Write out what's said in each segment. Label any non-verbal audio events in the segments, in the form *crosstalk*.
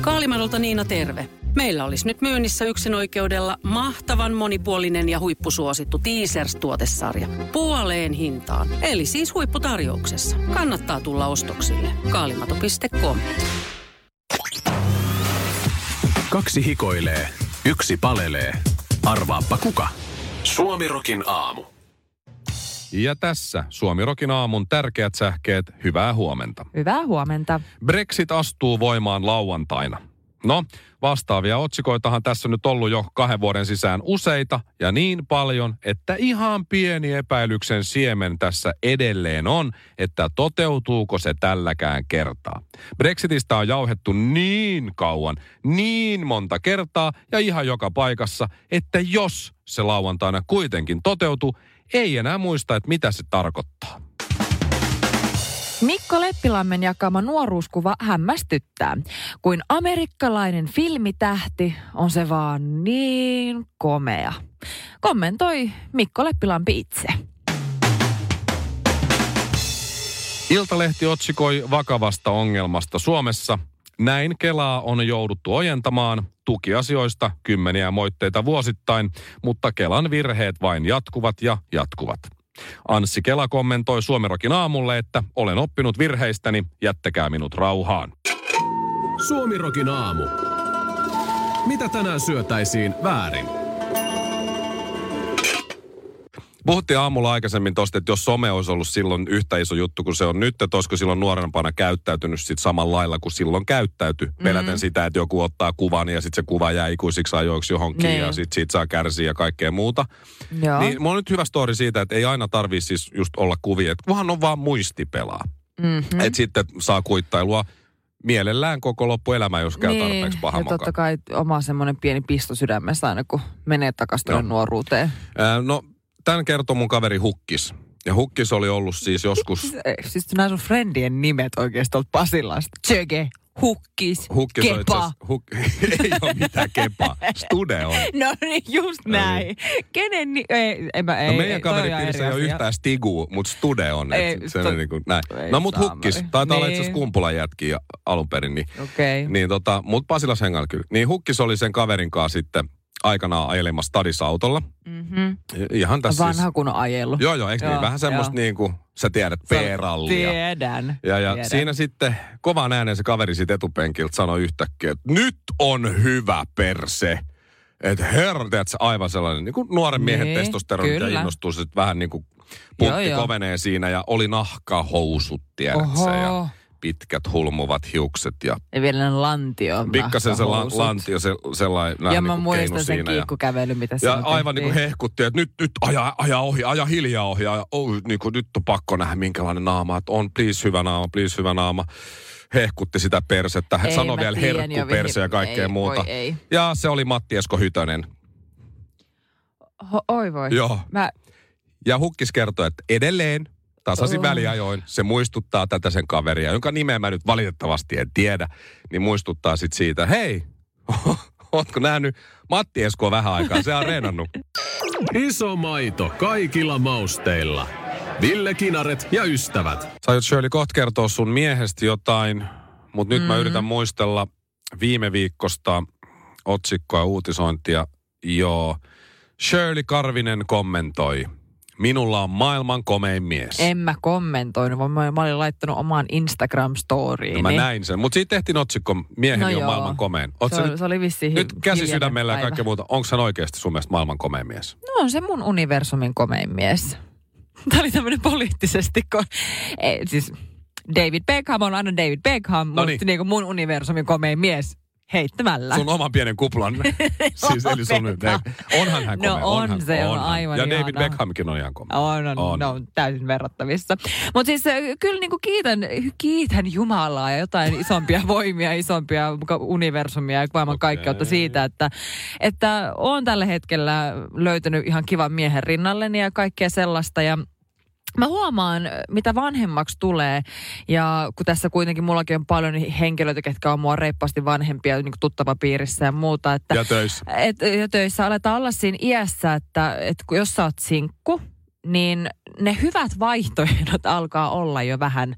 Kaalimadolta Niina terve. Meillä olisi nyt myynnissä yksin oikeudella mahtavan monipuolinen ja huippusuosittu Teasers-tuotesarja. Puoleen hintaan. Eli siis huipputarjouksessa. Kannattaa tulla ostoksille. Kaalimato.com Kaksi hikoilee, yksi palelee. Arvaappa kuka? Suomirokin aamu. Ja tässä Suomirokin aamun tärkeät sähkeet, hyvää huomenta. Hyvää huomenta. Brexit astuu voimaan lauantaina. No, vastaavia otsikoitahan tässä nyt ollut jo kahden vuoden sisään useita ja niin paljon, että ihan pieni epäilyksen siemen tässä edelleen on, että toteutuuko se tälläkään kertaa. Brexitistä on jauhettu niin kauan, niin monta kertaa ja ihan joka paikassa, että jos se lauantaina kuitenkin toteutuu, ei enää muista, että mitä se tarkoittaa. Mikko Leppilammen jakama nuoruuskuva hämmästyttää. Kuin amerikkalainen filmitähti on se vaan niin komea. Kommentoi Mikko Leppilampi itse. Iltalehti otsikoi vakavasta ongelmasta Suomessa. Näin Kelaa on jouduttu ojentamaan tukiasioista kymmeniä moitteita vuosittain, mutta Kelan virheet vain jatkuvat ja jatkuvat. Anssi Kela kommentoi Suomerokin aamulle, että olen oppinut virheistäni, jättäkää minut rauhaan. Suomirokin aamu. Mitä tänään syötäisiin väärin? Puhuttiin aamulla aikaisemmin tosta, että jos some olisi ollut silloin yhtä iso juttu kuin se on nyt, että olisiko silloin nuorempana käyttäytynyt sit samalla lailla kuin silloin käyttäytyi. Mm-hmm. Peläten sitä, että joku ottaa kuvan ja sitten se kuva jää ikuisiksi ajoiksi johonkin Niin. ja sitten siitä saa kärsiä ja kaikkea muuta. Joo. Niin mulla on nyt hyvä story siitä, että ei aina tarvii siis just olla kuvia, että kunhan on vaan muistipelaa. Mm-hmm. Että sitten saa kuittailua mielellään koko loppuelämä, jos käy tarpeeksi niin, paha ja totta kai oma semmoinen pieni pisto sydämessä aina, kun menee takaisin Joo. nuoruuteen. Ää, no, tämän kertoo mun kaveri Hukkis. Ja Hukkis oli ollut siis joskus... Eh, Siis nämä sun friendien nimet oikeasti tuolta Pasilasta. Tsöge, Hukkis, Hukkis Kepa. huk, *laughs* ei ole mitään kepaa. Stude on. *laughs* No niin, just näin. Kenen ni- ei, en mä, ei, No meidän ei, toi on kaveripiirissä ei ole yhtään stigua, mutta stude on. Ei, Et se to- on niin kuin näin. ei No mut saamari. hukkis, taitaa olla itse asiassa Niin. kumpulan jätkiä alun perin. Niin. Okay. niin tota, mut Pasilas hengalla kyllä. Niin hukkis oli sen kaverin kanssa sitten aikanaan ajelemassa stadisautolla. Mm-hmm. Ihan tässä Vanha siis, kun on ajellut. Joo, joo, eikö niin? Joo, Vähän semmoista joo. niin kuin, sä tiedät, P-rallia. Tiedän. Ja, ja tiedän. siinä sitten kovaan ääneen se kaveri siitä etupenkiltä sanoi yhtäkkiä, että nyt on hyvä perse. Että herra, tiedätkö, aivan sellainen niin kuin nuoren miehen Niin, testosteroni ja innostuu sitten vähän niin kuin Joo, puntti joo. kovenee siinä ja oli nahkahousut, tiedätkö, Oho. ja pitkät hulmuvat hiukset ja Ja vielä ne lantio. pikkasen se la, lantio, se, sellainen Ja niin mä kuin muistan sen siinä. Ja, kiikkukävely, mitä ja silloin aivan niin kuin tehtiin. hehkutti, että nyt, nyt aja, aja ohi, aja hiljaa ohi. Ja, oh, niin kuin, nyt on pakko nähdä minkälainen naama, että on please hyvä naama, please hyvä naama. Hehkutti sitä persettä, Ei, sanoi vielä herkkuperse ja kaikkea ei, muuta. voi ei. Ja se oli Matti Esko Hytönen. Ho, oi voi. Joo. Mä, Ja Hukkis kertoi, että edelleen tasaisin Oh. väliajoin se muistuttaa tätä sen kaveria, jonka nimeä mä nyt valitettavasti en tiedä, niin muistuttaa sitten siitä, hei, *laughs* ootko nähnyt Matti Eskoa vähän aikaa, se on reenannut. Iso maito kaikilla mausteilla. Ville Kinaret ja ystävät. Sä aiot Shirley kohta kertoa sun miehestä jotain, mutta nyt mm-hmm. mä yritän muistella viime viikosta otsikkoa ja uutisointia. Joo. Shirley Karvinen kommentoi. Minulla on maailman komein mies. en mä kommentoinut, vaan mä, mä olin laittanut omaan Instagram-storiin. No mä näin sen. Mutta siitä tehtiin otsikko, mieheni No on joo. maailman komein. Oot Se, oli- nyt, se oli vissiin nyt käsi sydämellä ja kaikkea muuta. Onko hän oikeasti sun mielestä maailman komein mies? No on se mun universumin komein mies. *laughs* Tämä oli tämmöinen poliittisesti, kun, ei, siis David Beckham on aina David Beckham, No mutta niin. niin kuin mun universumin komein mies heittämällä. Sun oman pienen kuplan. *laughs* siis eli sun nyt. Onhan hän No komea. on onhan, se, on onhan. aivan Ja David ihana. Beckhamkin on ihan komea. On, on, On. on. No, täysin verrattavissa. Mutta siis äh, kyllä niin kuin kiitän, kiitän Jumalaa ja jotain isompia *laughs* voimia, isompia universumia ja maailman Okei. kaikkeutta siitä, että, että on tällä hetkellä löytänyt ihan kivan miehen rinnalleni ja kaikkea sellaista. Ja Mä huomaan, mitä vanhemmaksi tulee, ja kun tässä kuitenkin mullakin on paljon henkilöitä, ketkä on mua reippaasti vanhempia niin kuin tuttavapiirissä ja muuta, että Ja töissä. et, ja töissä aletaan olla siinä iässä, että, että kun jos sä oot sinkku, niin ne hyvät vaihtoehdot alkaa olla jo vähän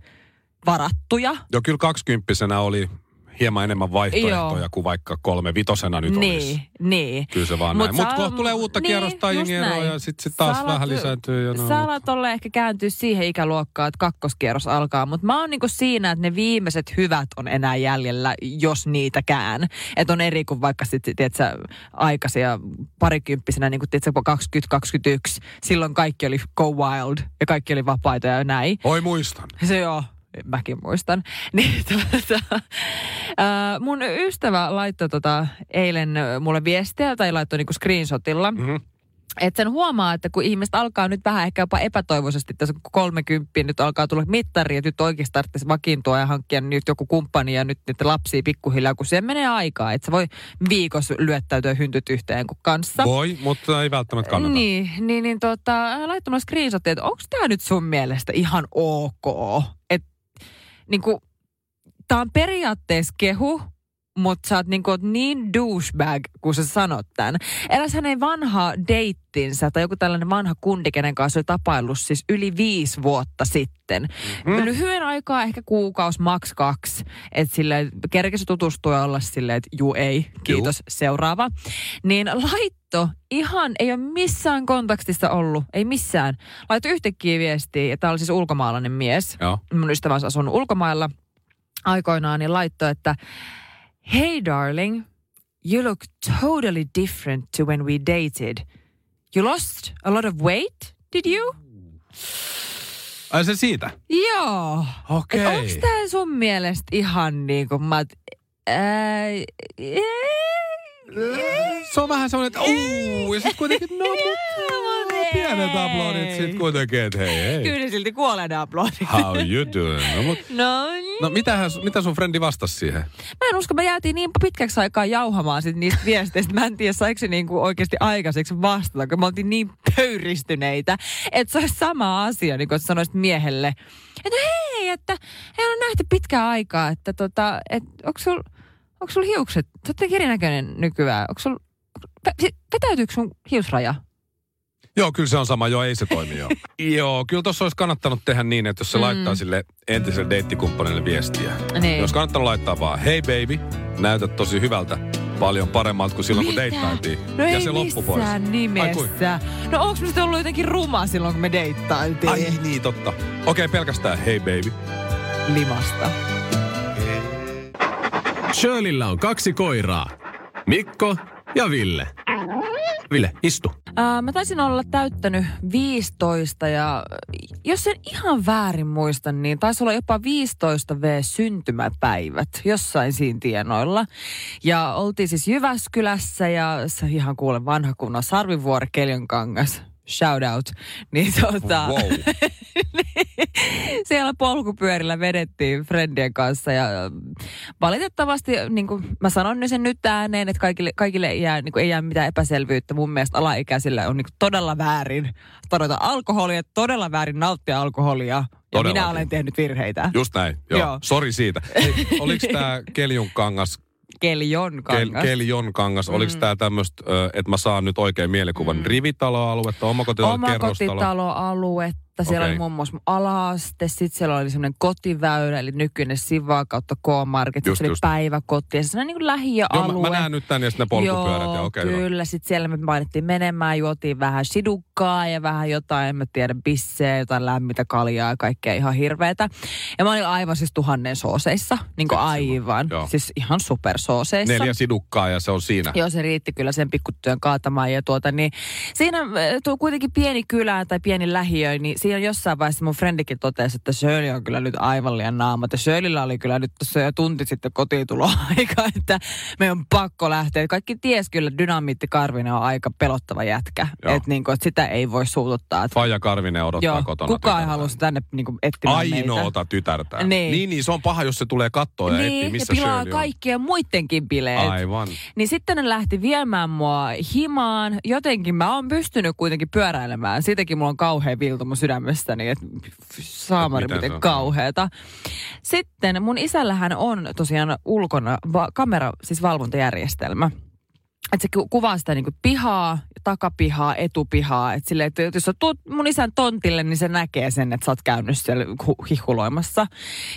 varattuja. Joo, kyllä kaksikymppisenä oli hieman enemmän vaihtoehtoja Joo. kuin vaikka kolme vitosena nyt niin, olisi. niin. Kyllä se vaan Mut näin. Mutta kohta tulee uutta niin, kierrosta just jengi eroa näin. ja sitten sit taas Sä vähän lisääntyy. Ja no, Sä alat olla ehkä kääntyä siihen ikäluokkaan, että kakkoskierros alkaa, mutta mä oon niinku siinä, että ne viimeiset hyvät on enää jäljellä, jos niitäkään. Että on eri kuin vaikka sitten, tiedätkö, aikaisia parikymppisenä, niin kuin tiedätkö, 2021. Silloin kaikki oli go wild ja kaikki oli vapaita ja näin. Oi muistan. Se joo, mäkin muistan. *laughs* Niin, tota, ää, mun ystävä laittoi tota, eilen mulle viestiä tai laittoi niinku screenshotilla. Mhm. Että sen huomaa, että kun ihmiset alkaa nyt vähän ehkä jopa epätoivoisesti, tässä kun 30 nyt alkaa tulla mittari, että nyt oikeasti tarvitsisi vakiintua ja hankkia nyt joku kumppani ja nyt niitä lapsia pikkuhiljaa, kun siihen menee aikaa. Että se voi viikossa lyöttäytyä hyntyt yhteen kuin kanssa. Voi, mutta ei välttämättä kannata. Niin, niin, niin tota, mulle screenshotia, että onko tämä nyt sun mielestä ihan ok? Että niinku, tää on periaatteessa kehu, mutta sä oot niinku, oot niin douchebag, kun sä sanot tämän. Eräs hänen vanha deittinsä tai joku tällainen vanha kundi, kenen kanssa oli tapaillut siis yli viisi vuotta sitten. Mm. Lyhyen aikaa, ehkä kuukaus, maks kaksi. Että sille kerkesi tutustua ja olla silleen, että juu ei, kiitos, seuraava. Niin laitto ihan, ei ole missään kontaktissa ollut, ei missään. Laitto yhtäkkiä viestiä, että tämä oli siis ulkomaalainen mies Joo. mun ystävä on asunut ulkomailla aikoinaan, niin laittoi, että Hey darling, you look totally different to when we dated. You lost a lot of weight, did you? Ai se siitä? Joo. Okei. Okay. Onko tämä sun mielestä ihan niin kuin mä... oot, Ää, Se on vähän semmoinen, että uuu, ja sitten kuitenkin, no mutta pienet aplodit sitten kuitenkin, että hei, hei. Kyllä silti kuolen aplodit. How you doing? No, mut, No, no mitähän, mitä sun frendi vastasi siihen? Mä en usko, me jäätiin niin pitkäksi aikaa jauhamaan sit niistä viesteistä. Mä en tiedä, saiko se niinku oikeasti aikaiseksi vastata, kun me oltiin niin pöyristyneitä. Että se olisi sama asia, niin kuin että sanoisit miehelle, että hei, että ei ole nähty pitkää aikaa, että tota, että onko sul, onko sul hiukset, sä oot niin erinäköinen nykyään, onko sul, ve- vetäytyykö sun hiusraja? Joo, kyllä se on sama. Joo, ei se toimi joo. *laughs* joo, kyllä tuossa olisi kannattanut tehdä niin, että jos se mm. laittaa sille entiselle deittikumppanille viestiä. Niin. Jos kannattanut laittaa vaan, hei baby, näytät tosi hyvältä. Paljon paremmalta kuin silloin, kun Mitä? deittailtiin. No ja ei se loppu pois. nimessä. No onko me sitten ollut jotenkin ruma silloin, kun me deittailtiin? Ai niin, totta. Okei, pelkästään hei baby. Limasta. Shirleyllä on kaksi koiraa. Mikko ja Ville. Ville, istu. Ää, mä taisin olla täyttänyt 15 ja jos en ihan väärin muista, niin taisi olla jopa 15 V syntymäpäivät jossain siinä tienoilla. Ja oltiin siis Jyväskylässä ja se ihan kuule vanha kunnon Sarvivuori Keljonkangas. Shout out. *laughs* Niin tota, Wow. *laughs* siellä polkupyörillä vedettiin friendien kanssa ja valitettavasti, niin kuin mä sanon sen nyt ääneen, että kaikille, kaikille ei, jää, niin kuin ei jää mitään epäselvyyttä. Mun mielestä alaikäisillä on niin kuin todella väärin todeta alkoholia, todella väärin nauttia alkoholia. Ja minä olen tehnyt virheitä. Just näin, joo. Joo. joo. Sori siitä. *laughs* Hei, oliko tämä Keljun kangas, Keljon kel, kangas. Keljon kangas, mm. oliko tämä tämmöistä, että mä saan nyt oikein mielikuvan, mm. rivitaloaluetta, omakotitalo, kerrostalo? Omakotitaloaluetta. Siellä Okei. oli muun muassa ala-aste, sitten siellä oli semmoinen kotiväylä, eli nykyinen Siva kautta K-Market, sitten Just, se oli just. päiväkoti ja sellainen niin Joo, lähiöalue. mä, mä näen nyt tän ja sitten ne polkupyörät ja Joo, okei. hyvä. kyllä. Sitten siellä me painettiin menemään, juotiin vähän sidukkaa ja vähän jotain, en mä tiedä, bisseä, jotain lämmitä kaljaa ja kaikkea ihan hirveetä. Ja mä olin aivan siis tuhannen sooseissa, niin kuin aivan. Joo. Siis ihan supersooseissa. Neljä sidukkaa ja se on siinä. Joo, se riitti kyllä sen pikkutyön kaatamaan ja tuota, niin siinä äh, tuo kuitenkin pieni kylä tai pieni lähiö, niin siinä jossain vaiheessa mun frendikin totesi, että Shirley on kyllä nyt aivan liian naama. Että Shirleyllä oli kyllä nyt tuossa jo tunti sitten kotiintuloaika, *laughs* että me on pakko lähteä. Kaikki ties kyllä, dynamiitti Karvinen on aika pelottava jätkä. Joo. Että niin kuin, että sitä ei voi suututtaa. Että Faija Karvinen odottaa Joo, kotona. kukaan ei halua tänne niin kuin, etsimään meitä. Ainoata tytärtä. Niin. niin, niin, se on paha, jos se tulee kattoa ja etsii, Niin, ja missä pilaa Shirley on. kaikkien muidenkin bileet. Aivan. Niin sitten ne lähti viemään mua himaan. Jotenkin mä oon pystynyt kuitenkin pyöräilemään. Siitäkin mulla on kauhea viltu mun sydämestäni, että saamari Miten miten kauheeta. Sitten mun isällähän on tosiaan ulkona va- kamera, siis valvontajärjestelmä. että se ku- kuvaa sitä niinku pihaa, takapihaa, etupihaa. Että silleen, että jos sä tuut mun isän tontille, niin se näkee sen, että sä oot käynyt siellä hu- hihuloimassa.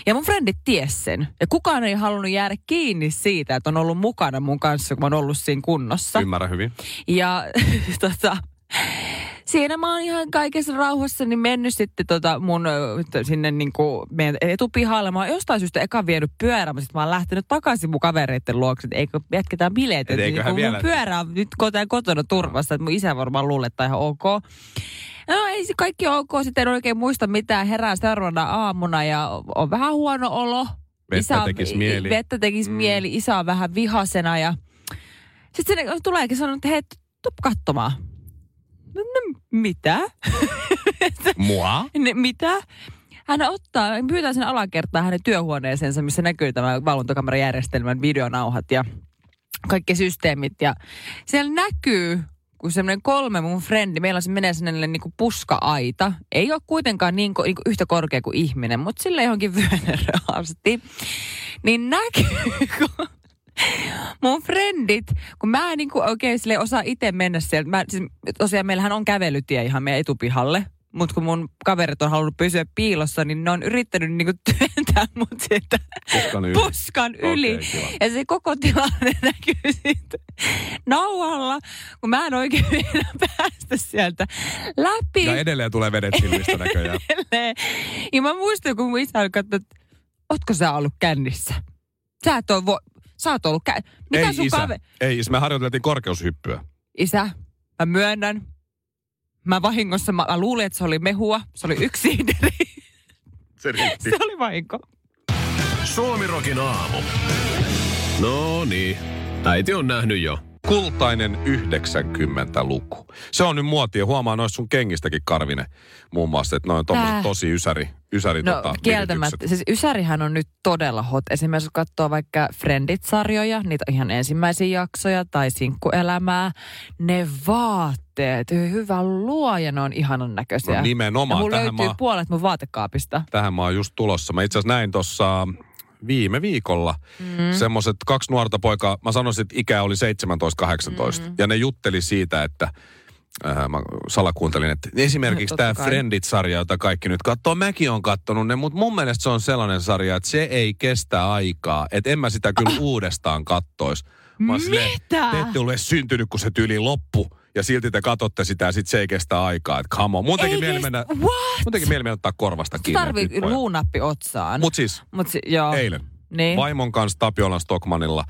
Ja mun frendit ties sen. Ja kukaan ei halunnut jäädä kiinni siitä, että on ollut mukana mun kanssa, kun mä oon ollut siinä kunnossa. Ymmärrän hyvin. Ja *laughs* tota, siinä mä oon ihan kaikessa rauhassa niin mennyt sitten tota mun sinne niin kuin meidän etupihalle. Mä oon jostain syystä eka vienyt pyörä, mutta sitten mä oon lähtenyt takaisin mun kavereiden luokse, että eikö jatketään bileet. Et niin vielä- mun pyörä on nyt kotona, kotona turvassa, että mun isä varmaan luulee, että ihan ok. No ei se kaikki ok, sitten en oikein muista mitään. Herään seuraavana aamuna ja on vähän huono olo. Vettä on- tekis mieli. Vettä tekisi mm. mieli, isä on vähän vihasena ja sitten se tuleekin sanoa, että hei, tuu katsomaan. No, no mitä? *laughs* Mua? Ne, mitä? Hän ottaa, pyytää sen alakertaan hänen työhuoneeseensa, missä näkyy tämä valvontakamerajärjestelmän videonauhat ja kaikki systeemit. Ja siellä näkyy, kun semmoinen kolme mun frendi, meillä se menee sellainen niin puska-aita. Ei ole kuitenkaan niin, ko- niin kuin yhtä korkea kuin ihminen, mutta sille johonkin vyönerö asti. Niin näkyy, mun frendit, kun mä en niin kuin oikein sille osaa itse mennä sieltä. Mä, siis, tosiaan meillähän on kävelytie ihan meidän etupihalle. Mutta kun mun kaverit on halunnut pysyä piilossa, niin ne on yrittänyt niinku *laughs* työntää mut sieltä Puskan yli. puskan yli. Kiva. ja se koko tilanne *laughs* näkyy siitä nauhalla, kun mä en oikein *laughs* enää päästä sieltä läpi. Ja edelleen tulee vedet silmistä näköjään. edelleen. Ja mä muistan, kun mun isä oli katsonut, että ootko sä ollut kännissä? Sä et ole vo... Sä oot ollut kä... Mitä Ei sun isä. kave... Ei isä, me harjoiteltiin korkeushyppyä. Isä, mä myönnän. Mä vahingossa, mä, mä luulin, että se oli mehua. Se oli yksi *laughs* siideri. Se riitti. se oli vahinko. Suomirokin aamu. No niin, äiti on nähnyt jo. Kultainen 90-luku. Se on nyt muotia. Huomaa noissa sun kengistäkin Karvinen muun muassa, että noin Tää. tosi ysäri, ysäri No tota, kieltämättä. Siis Ysärihän on nyt todella hot. Esimerkiksi kun katsoo vaikka Friendit-sarjoja, niitä ihan ensimmäisiä jaksoja tai sinkkuelämää. Ne vaatteet, hyvä luoja, ne on ihanan näköisiä. No ja nimenomaan. mulla Tähän löytyy mä, puolet mun vaatekaapista. tähän mä oon just tulossa. Mä itse asiassa näin tuossa viime viikolla mm. semmoiset kaksi nuorta poikaa, mä sanoisin, että ikä oli 17-18. Mm. Ja ne jutteli siitä, että äh, mä salakuuntelin, että esimerkiksi Totta tämä. Friendit-sarja, jota kaikki nyt katsoo, mäkin on kattonut ne, mutta mun mielestä se on sellainen sarja, että se ei kestä aikaa. Että en mä sitä kyllä uudestaan kattois. Mä oon silleen, Mitä? Te ette ole syntynyt, kun se tyyli loppu. Ja silti te katsotte sitä ja sit se ei kestä aikaa. Että come on. Ei mieli mennä, teki mieli mennä ottaa korvasta kiinni. tarvii luunappi otsaan. Mut siis, Mut si- joo. eilen. Niin. Vaimon kanssa Tapiolan Stockmanilla,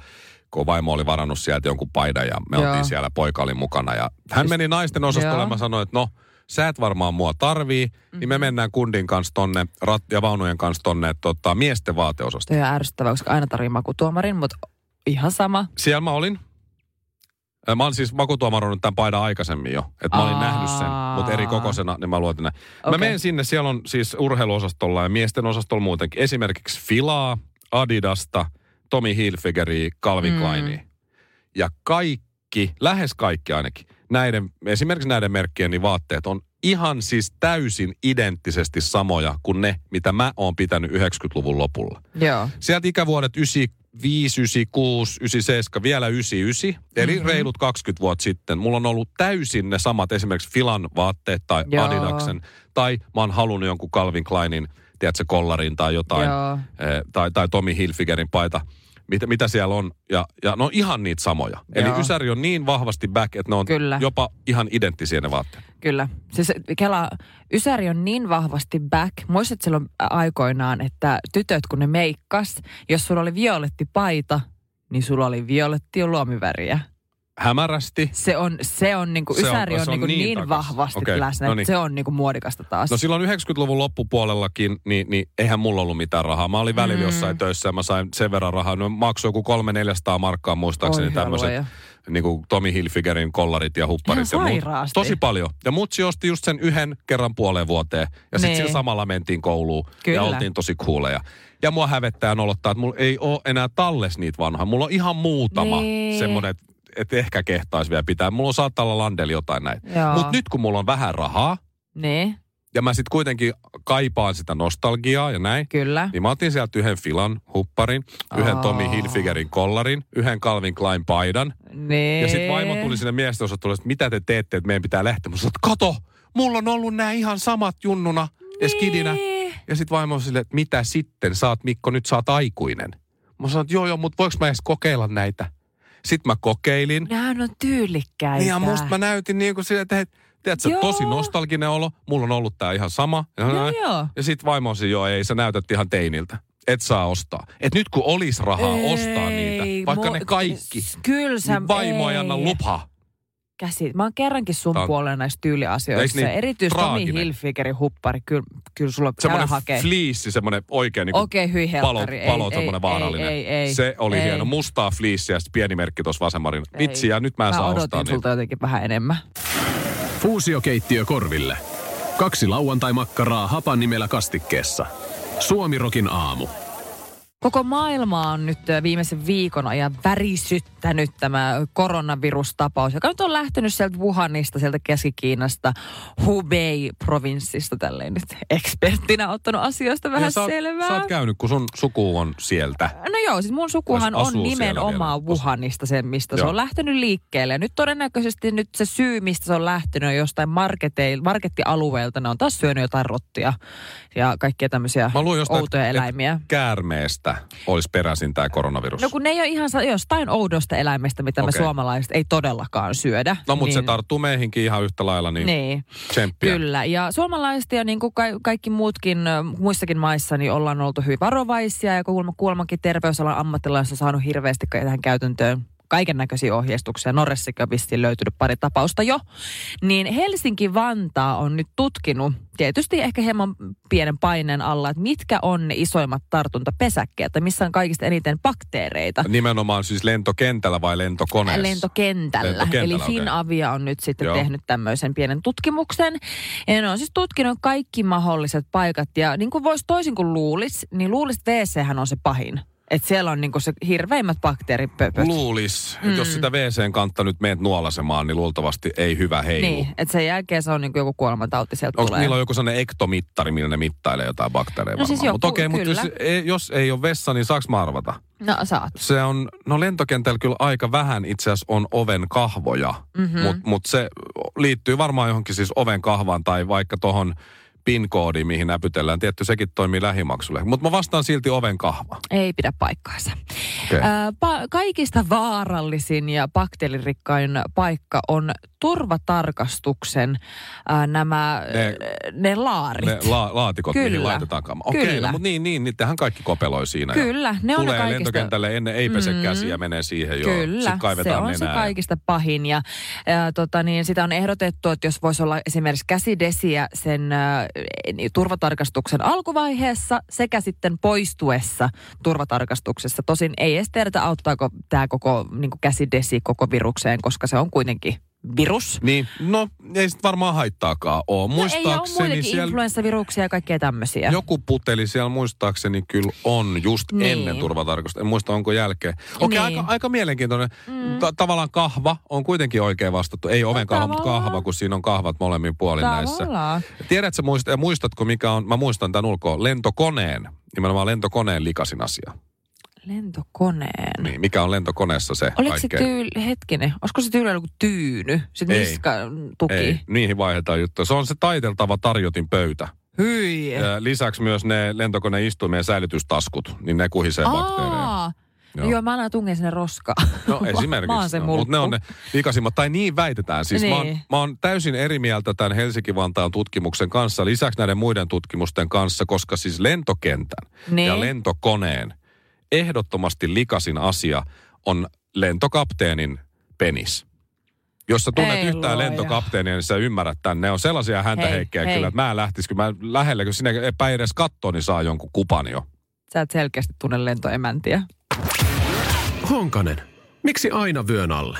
kun vaimo oli varannut sieltä jonkun paidan ja me Joo. oltiin siellä, poika oli mukana. Ja hän Siis- meni naisten osastolle ja mä sanoin, että no, sä et varmaan mua tarvii, mm-hmm. niin me mennään kundin kanssa tonne, rat- ja vaunujen kanssa tonne tota, miesten vaateosastolle. Toi on ärsyttävää, koska aina tarvii makutuomarin, mutta ihan sama. Siellä mä olin. Mä olin siis makutuomaroinut tämän paidan aikaisemmin jo. Että mä olin Aa. nähnyt sen, mutta eri kokoisena, niin mä luotin näin. Mä Okei. menen sinne, siellä on siis urheiluosastolla ja miesten osastolla muutenkin. Esimerkiksi Filaa, Adidasta, Tommy Hilfigeriä, Calvin Mm. Kleinia. Ja kaikki, lähes kaikki ainakin, näiden, esimerkiksi näiden merkkien niin vaatteet on ihan siis täysin identtisesti samoja kuin ne, mitä mä oon pitänyt 90-luvun lopulla. Joo. Sieltä ikävuodet 95, 96, 97, vielä 99, eli Mhm. mm-hmm. reilut 20 vuotta sitten. Mulla on ollut täysin ne samat esimerkiksi Filan vaatteet tai Joo. Adidaksen, tai mä oon halunnut jonkun Calvin Kleinin, tiedätkö, kollarin tai jotain, Joo. eh, tai, tai Tommy Hilfigerin paita. Mitä, mitä siellä on, ja, ja ne on ihan niitä samoja. Eli Joo. Ysäri on niin vahvasti back, että ne on Kyllä. jopa ihan identtisiä ne vaatteet. Kyllä. Siis Kela, Ysäri on niin vahvasti back. Muistat silloin aikoinaan, että tytöt kun ne meikkas, jos sulla oli violetti paita, niin sulla oli violetti luomiväriä. Hämärästi. Se on, se on niinku, Se Ysäri on, se on niinku niin niin, takas. vahvasti Okei, läsnä, no että niin. se on niinku muodikasta taas. No silloin 90-luvun loppupuolellakin, niin, niin eihän mulla ollut mitään rahaa. Mä olin välillä Mm. jossain töissä ja mä sain sen verran rahaa. No maksoi joku 300-400 markkaa muistaakseni tämmöiset niin kuin Tommy Hilfigerin kollarit ja hupparit. Ihan ja muut. Tosi paljon. Ja mutsi osti just sen yhden kerran puoleen vuoteen. Ja sitten Niin. sillä samalla mentiin kouluun Kyllä. ja oltiin tosi cooleja. Ja mua hävettää nolottaa, että mulla ei ole enää talles niitä vanhaa. Mulla on ihan muutama Niin. semmoinen, että et ehkä kehtaisi vielä pitää. Mulla on saattaa olla Landeli jotain näitä. Joo. Mutta nyt kun mulla on vähän rahaa, Niin. ja mä sitten kuitenkin kaipaan sitä nostalgiaa ja näin. Kyllä. Niin mä otin sieltä yhden Filan hupparin, yhden Aa. Tommy Hilfigerin kollarin, yhden Calvin Klein paidan. Nee. Ja sitten vaimo tuli sinne miestosastolle, että mitä te teette, että meidän pitää lähteä. Mä sanoin, että kato, mulla on ollut nämä ihan samat junnuna ja skidinä. Ja sitten vaimo on silleen, että mitä sitten, saat Mikko, nyt saat aikuinen. Mä sanoin, että joo joo, mutta voiko mä edes kokeilla näitä? Sitten mä kokeilin. Nehän on tyylikkäitä. Niin ja musta mä näytin niin kuin silleen, että hei, tiedätkö, Joo. tosi nostalginen olo. Mulla on ollut tää ihan sama. Ja, Joo, joo. ja sit vaimo on joo ei, sä näytät ihan teiniltä. Et saa ostaa. Et nyt kun olisi rahaa Ei, ostaa niitä, vaikka mo- ne kaikki, Kyllä sä, niin vaimo ei anna lupaa. Käsi. Mä oon kerrankin sun Tää on- puolella näissä tyyliasioissa. Niin Erityisesti Tommy traaginen? Hilfigerin huppari. Kyllä, kyllä sulla käy Semmoinen hakee. fliissi, semmoinen oikein niin kuin Okei, hyi palo. Ei, palo ei, semmoinen vaarallinen. Ei, ei, ei, se oli ei. hieno. Mustaa fliissiä ja sitten pieni merkki tuossa vasemmarin. Ei. Vitsi, ja nyt mä en Mä saa odotin ostaa sulta niitä. jotenkin vähän enemmän. Fuusiokeittiö Korville. Kaksi lauantai-makkaraa hapan nimellä kastikkeessa. Suomirokin aamu. Koko maailma on nyt viimeisen viikon ajan värisyttänyt tämä koronavirustapaus, joka nyt on lähtenyt sieltä Wuhanista, sieltä Keski-Kiinasta, Hubei-provinssista, tälleen nyt eksperttinä ottanut asioista vähän Ja sä, oot- selvää. sä oot käynyt, kun sun suku on sieltä. No joo, siis mun sukuhan on nimenomaan. Wuhanista se, mistä se Joo. on lähtenyt liikkeelle. Ja nyt todennäköisesti nyt se syy, mistä se on lähtenyt, on jostain markettialueelta. Ne on taas syönyt jotain rottia ja kaikkia tämmöisiä Mä luin jostain, outoja että- eläimiä. Käärmeestä olisi peräisin tämä koronavirus. No kun ne ei ole ihan jostain oudosta eläimestä, mitä me Okei. suomalaiset ei todellakaan syödä. No mutta se niin- tarttuu meihinkin ihan yhtä lailla, niin, Niin, tsemppiä. kyllä. Ja suomalaiset ja niin kuin ka- kaikki muutkin muissakin maissa, niin ollaan oltu hyvin varovaisia. Ja kuulemma, kuulemmakin terveysalan ammattilaiset on saanut hirveästi tähän käytäntöön kaiken näköisiä ohjeistuksia. Norressakin on vissiin löytynyt pari tapausta jo. Niin Helsinki-Vantaa on nyt tutkinut, tietysti ehkä hieman pienen paineen alla, että mitkä on ne isoimmat tartuntapesäkkeet, tai missä on kaikista eniten bakteereita. Nimenomaan siis lentokentällä vai lentokoneessa? Lentokentällä. Lentokentällä, Eli. Finavia on nyt sitten Joo. tehnyt tämmöisen pienen tutkimuksen. Ja ne on siis tutkinut kaikki mahdolliset paikat. Ja niin kuin voisi toisin kuin luulisi, niin luulisi, että WC on se pahin. Että siellä on niin kuin se hirveimmät bakteeripöpöt. Luulis, Mm. jos sitä WCn kantta nyt meet nuolasemaan, niin luultavasti ei hyvä heilu. Niin, että sen jälkeen se on niin kuin joku kuolemantauti sieltä Onko tulee. niillä on joku sellainen ektomittari, millä ne mittailee jotain bakteereja No siis varmaan? Mutta joku, okei, mutta jos ei, jos ei ole vessa, niin saaks mä arvata? No saat. Se on, no lentokentällä kyllä aika vähän itse asiassa on oven kahvoja, Mhm. mm-hmm. mutta mut se liittyy varmaan johonkin siis oven kahvaan tai vaikka tuohon PIN-koodiin, mihin näpytellään. Tietty, sekin toimii lähimaksulle. Mutta mä vastaan silti oven kahva. Ei pidä paikkaansa. Okay. Ää, pa- kaikista vaarallisin ja bakteeririkkain paikka on turvatarkastuksen ää, nämä Ne- ne, laarit. Ne la- laatikot, mihin Kyllä. laitetaan kama. Okei, Kyllä. no, mutta niin, niin, niitähän kaikki kopeloi siinä. Kyllä, ne on ne Tulee kaikista... lentokentälle ennen, ei pese Mm. käsiä, menee siihen jo. Kyllä, se on se kaikista pahin. Ja, ja tota, niin sitä on ehdotettu, että jos voisi olla esimerkiksi käsidesiä sen turvatarkastuksen alkuvaiheessa sekä sitten poistuessa turvatarkastuksessa. Tosin ei edes tiedetä, auttaako tämä koko niin käsidesi koko virukseen, koska se on kuitenkin virus. Niin, no ei sit varmaan haittaakaan ole. No ei, ja on Muistaakseni muitakin siellä influenssaviruksia ja kaikkea tämmöisiä. joku puteli siellä muistaakseni kyllä on just Niin. ennen turvatarkastusta. En muista onko jälkeen. Okei, Niin. aika, aika mielenkiintoinen. Mm. Ta- tavallaan kahva on kuitenkin oikein vastattu. Ei oven kahva, mutta tavallaan. kahva, kun siinä on kahvat molemmin puolin näissä. Tavallaan. Tiedätkö, muist- ja muistatko mikä on, mä muistan tämän ulkoa, lentokoneen, nimenomaan lentokoneen likasin asia. Lentokoneen. Niin, mikä on lentokoneessa se Oliko se kaikkein? tyyli, hetkinen, olisiko se tyyli joku tyyny? Sitten Ei. niska tuki. Ei, niihin vaihdetaan juttuja. Se on se taiteltava tarjotin pöytä. Hyi. Lisäksi myös ne lentokoneen istumien säilytystaskut, niin ne kuhisee bakteereja. Aa, no Joo. joo, mä aina tungen sinne roskaan. No *laughs* esimerkiksi. Mä oon se no, mutta ne on ne likasimmat, tai niin väitetään. Siis mä, oon, Niin. mä oon täysin eri mieltä tämän Helsinki-Vantaan tutkimuksen kanssa, lisäksi näiden muiden tutkimusten kanssa, koska siis lentokentän Niin. ja lentokoneen ehdottomasti likasin asia on lentokapteenin penis. Jos sä tunnet Ei yhtään luoja. lentokapteenia, niin sä ymmärrät tämän. Ne on sellaisia häntäheikkejä Hei, kyllä, hei. että mä en lähtisi, kun mä lähelle, kun sinne ei edes kattoo, niin saa jonkun kupan jo. Sä et selkeästi tunne lentoemäntiä. Honkanen, miksi aina vyön alle?